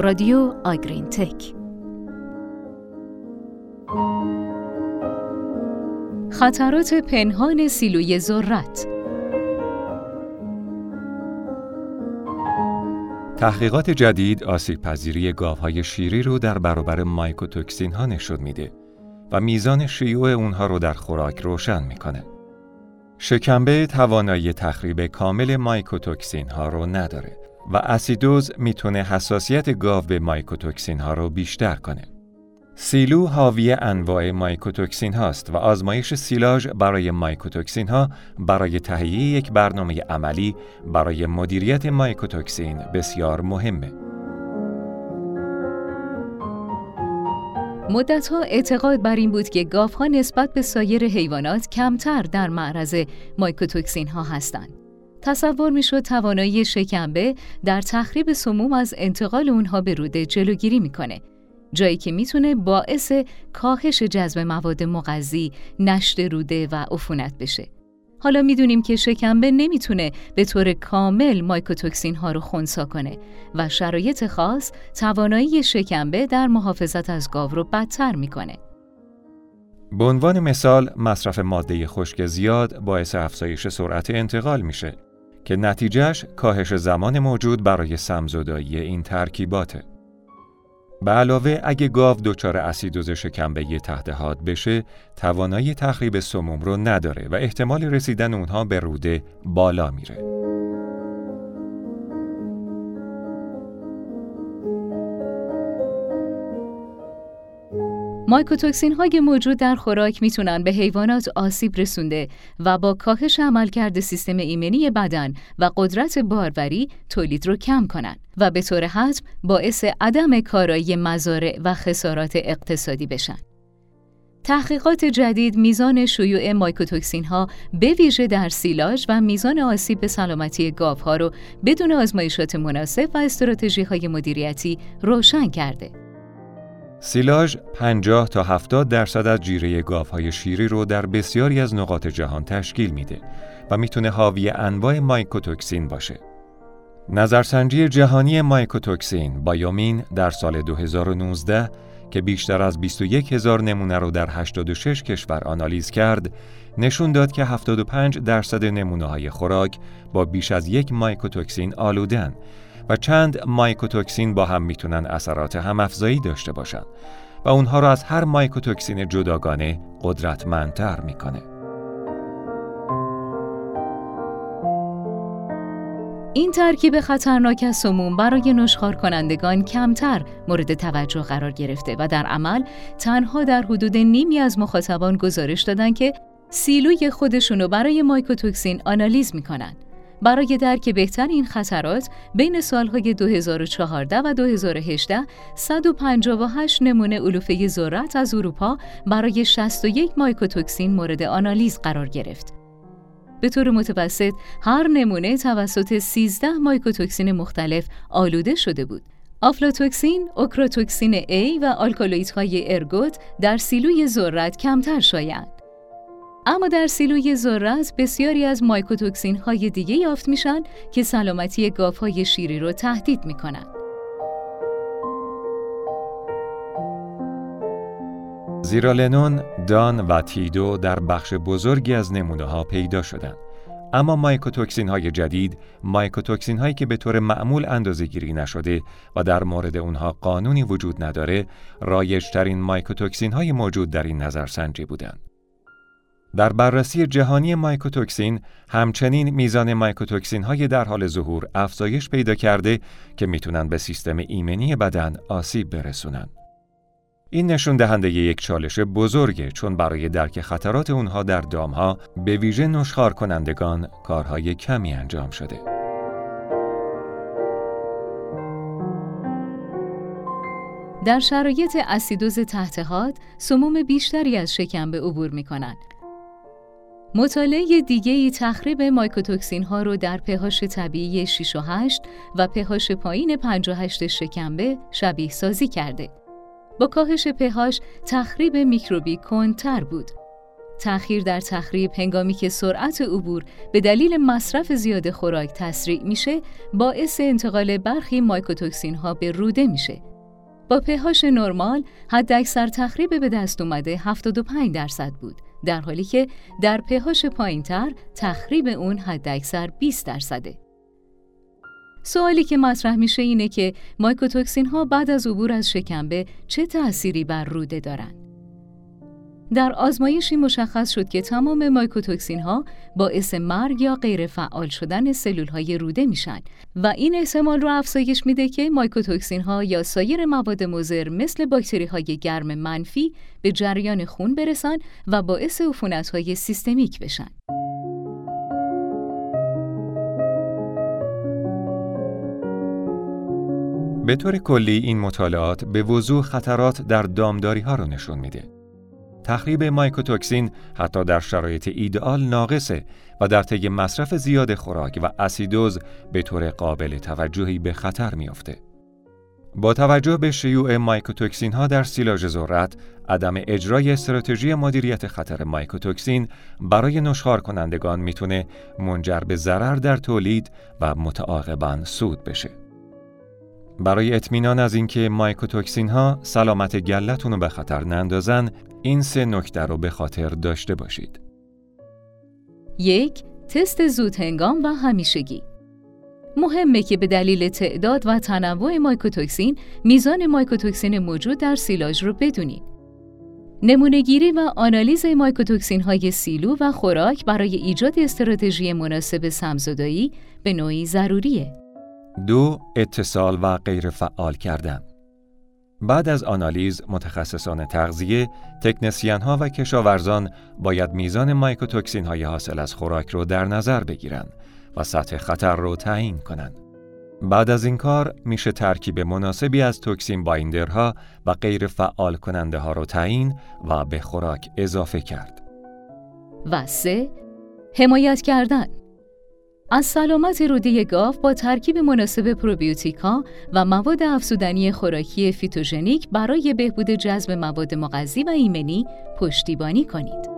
رادیو آگرین تک خطرات پنهان سیلوی ذرت تحقیقات جدید آسیب پذیری گاوهای شیری رو در برابر مایکوتوکسین ها نشون میده و میزان شیوع اونها رو در خوراک روشن می‌کنه. شکمبه توانایی تخریب کامل مایکوتوکسین ها رو نداره و اسیدوز می‌تونه حساسیت گاو به مایکوتوکسین ها رو بیشتر کنه. سیلو حاوی انواع مایکوتوکسین هاست و آزمایش سیلاژ برای مایکوتوکسین ها برای تهیه یک برنامه عملی برای مدیریت مایکوتوکسین بسیار مهمه. مدتها اعتقاد بر این بود که گاوها نسبت به سایر حیوانات کمتر در معرض مایکوتوکسین ها هستند. تصور می‌شد توانایی شکمبه در تخریب سموم از انتقال اونها به روده جلوگیری می‌کنه جایی که می‌تونه باعث کاهش جذب مواد مغذی، نشت روده و عفونت بشه. حالا می‌دونیم که شکمبه نمی‌تونه به طور کامل مایکوتوکسین ها رو خونسا کنه و شرایط خاص توانایی شکمبه در محافظت از گاو رو بدتر می‌کنه. به عنوان مثال مصرف ماده خشک زیاد باعث افزایش سرعت انتقال میشه که نتیجهش کاهش زمان موجود برای سمزدایی این ترکیباته. به علاوه اگه گاو دچار اسیدوز شکمبه تحت حاد بشه توانایی تخریب سموم رو نداره و احتمال رسیدن اونها به روده بالا میره. مایکوتوکسین های موجود در خوراک می‌تونن به حیوانات آسیب رسونده و با کاهش عملکرد سیستم ایمنی بدن و قدرت باروری تولید رو کم کنن و به طور حتم باعث عدم کارایی مزارع و خسارات اقتصادی بشن. تحقیقات جدید میزان شیوع مایکوتوکسین ها به ویژه در سیلاژ و میزان آسیب به سلامتی گاوها ها رو بدون آزمایشات مناسب و استراتژی های مدیریتی روشن کرده. سیلاژ 50 تا 70 درصد از جیره گاوهای شیری رو در بسیاری از نقاط جهان تشکیل میده و می‌تونه حاوی انواع مایکوتوکسین باشه. نظرسنجی جهانی مایکوتوکسین بایومین در سال 2019 که بیشتر از 21 هزار نمونه رو در 86 کشور آنالیز کرد، نشون داد که 75 درصد نمونه های خوراک با بیش از یک مایکوتوکسین آلودن و چند مایکوتوکسین با هم می‌تونن اثرات همافزایی داشته باشن و اونها را از هر مایکوتوکسین جداگانه قدرتمندتر می‌کنه. این ترکیب خطرناک از سموم برای نشخار کنندگان کمتر مورد توجه قرار گرفته و در عمل تنها در حدود نیمی از مخاطبان گزارش دادن که سیلوی خودشونو برای مایکوتوکسین آنالیز می‌کنن. برای درک بهتر این خطرات بین سالهای 2014 و 2018 158 نمونه علوفه ذرت از اروپا برای 61 مایکوتوکسین مورد آنالیز قرار گرفت. به طور متوسط هر نمونه توسط 13 مایکوتوکسین مختلف آلوده شده بود. آفلاتوکسین، اوکروتوکسین A و آلکالویدهای ارگوت در سیلوی ذرت کمتر شایعند. اما در سیلوی ذرت بسیاری از مایکوتوکسین های دیگه یافت میشن که سلامتی گاو های شیری رو تهدید می‌کنن. زیرالنون، دان و در بخش بزرگی از نمونه ها پیدا شدند. اما مایکوتوکسین های جدید، مایکوتوکسین هایی که به طور معمول اندازه گیری نشده و در مورد اونها قانونی وجود نداره، رایجترین مایکوتوکسین های موجود در این نظرسنجی بودند. در بررسی جهانی مایکوتوکسین همچنین میزان مایکوتوکسین های در حال ظهور افزایش پیدا کرده که می‌تونن به سیستم ایمنی بدن آسیب برسونن. این نشون دهنده یک چالش بزرگه چون برای درک خطرات اونها در دامها به ویژه نشخار کنندگان کارهای کمی انجام شده. در شرایط اسیدوز تحت حاد، سموم بیشتری از شکم عبور می کنند مطالعه دیگه ای تخریب مایکوتوکسین ها رو در پهاش طبیعی 6 و 8 و پهاش پایین 5 و 8 شکمبه شبیه سازی کرده. با کاهش پهاش تخریب میکروبی کنتر بود. تأخیر در تخریب هنگامی که سرعت عبور به دلیل مصرف زیاد خوراک تسریع میشه باعث انتقال برخی مایکوتوکسین ها به روده میشه. با پهاش نرمال حداکثر تخریب به دست اومده 75 درصد بود در حالی که در پهاش پایینتر تخریب اون حداکثر 20 درصده. سوالی که مطرح میشه اینه که مایکوتوکسین ها بعد از عبور از شکمبه چه تأثیری بر روده دارن؟ در آزمایشی مشخص شد که تمام مایکوتوکسین ها باعث مرگ یا غیر فعال شدن سلول های روده میشن و این احتمال رو افزایش میده که مایکوتوکسین ها یا سایر مواد مضر مثل باکتری های گرم منفی به جریان خون برسن و باعث عفونت های سیستمیک بشن. به طور کلی این مطالعات به وضوح خطرات در دامداری ها رو نشون میده. تخریب مایکوتوکسین حتی در شرایط ایدئال ناقصه و در طی مصرف زیاد خوراک و اسیدوز به طور قابل توجهی به خطر میافته. با توجه به شیوع مایکوتوکسین ها در سیلاژ ذرت، عدم اجرای استراتژی مدیریت خطر مایکوتوکسین برای نشخار کنندگان می‌تونه منجر به ضرر در تولید و متعاقبا سود بشه. برای اطمینان از اینکه مایکوتوکسین ها سلامت گلتون رو به خطر نندازن این سه نکته رو به خاطر داشته باشید. یک تست زود هنگام و همیشگی مهمه که به دلیل تعداد و تنوع مایکوتوکسین میزان مایکوتوکسین موجود در سیلاژ رو بدونید. نمونهگیری و آنالیز مایکوتوکسین های سیلو و خوراک برای ایجاد استراتژی مناسب سمزدایی به نوعی ضروریه. دو اتصال و غیر فعال کردن بعد از آنالیز متخصصان تغذیه، تکنسیان ها و کشاورزان باید میزان مایکوتوکسین های حاصل از خوراک رو در نظر بگیرند و سطح خطر رو تعیین کنند. بعد از این کار میشه ترکیب مناسبی از توکسین بایندرها و غیر فعال کننده ها رو تعیین و به خوراک اضافه کرد. و سه حمایت کردن از سلامت روده گاو با ترکیب مناسب پروبیوتیکا و مواد افزودنی خوراکی فیتوژنیک برای بهبود جذب مواد مغذی و ایمنی پشتیبانی کنید.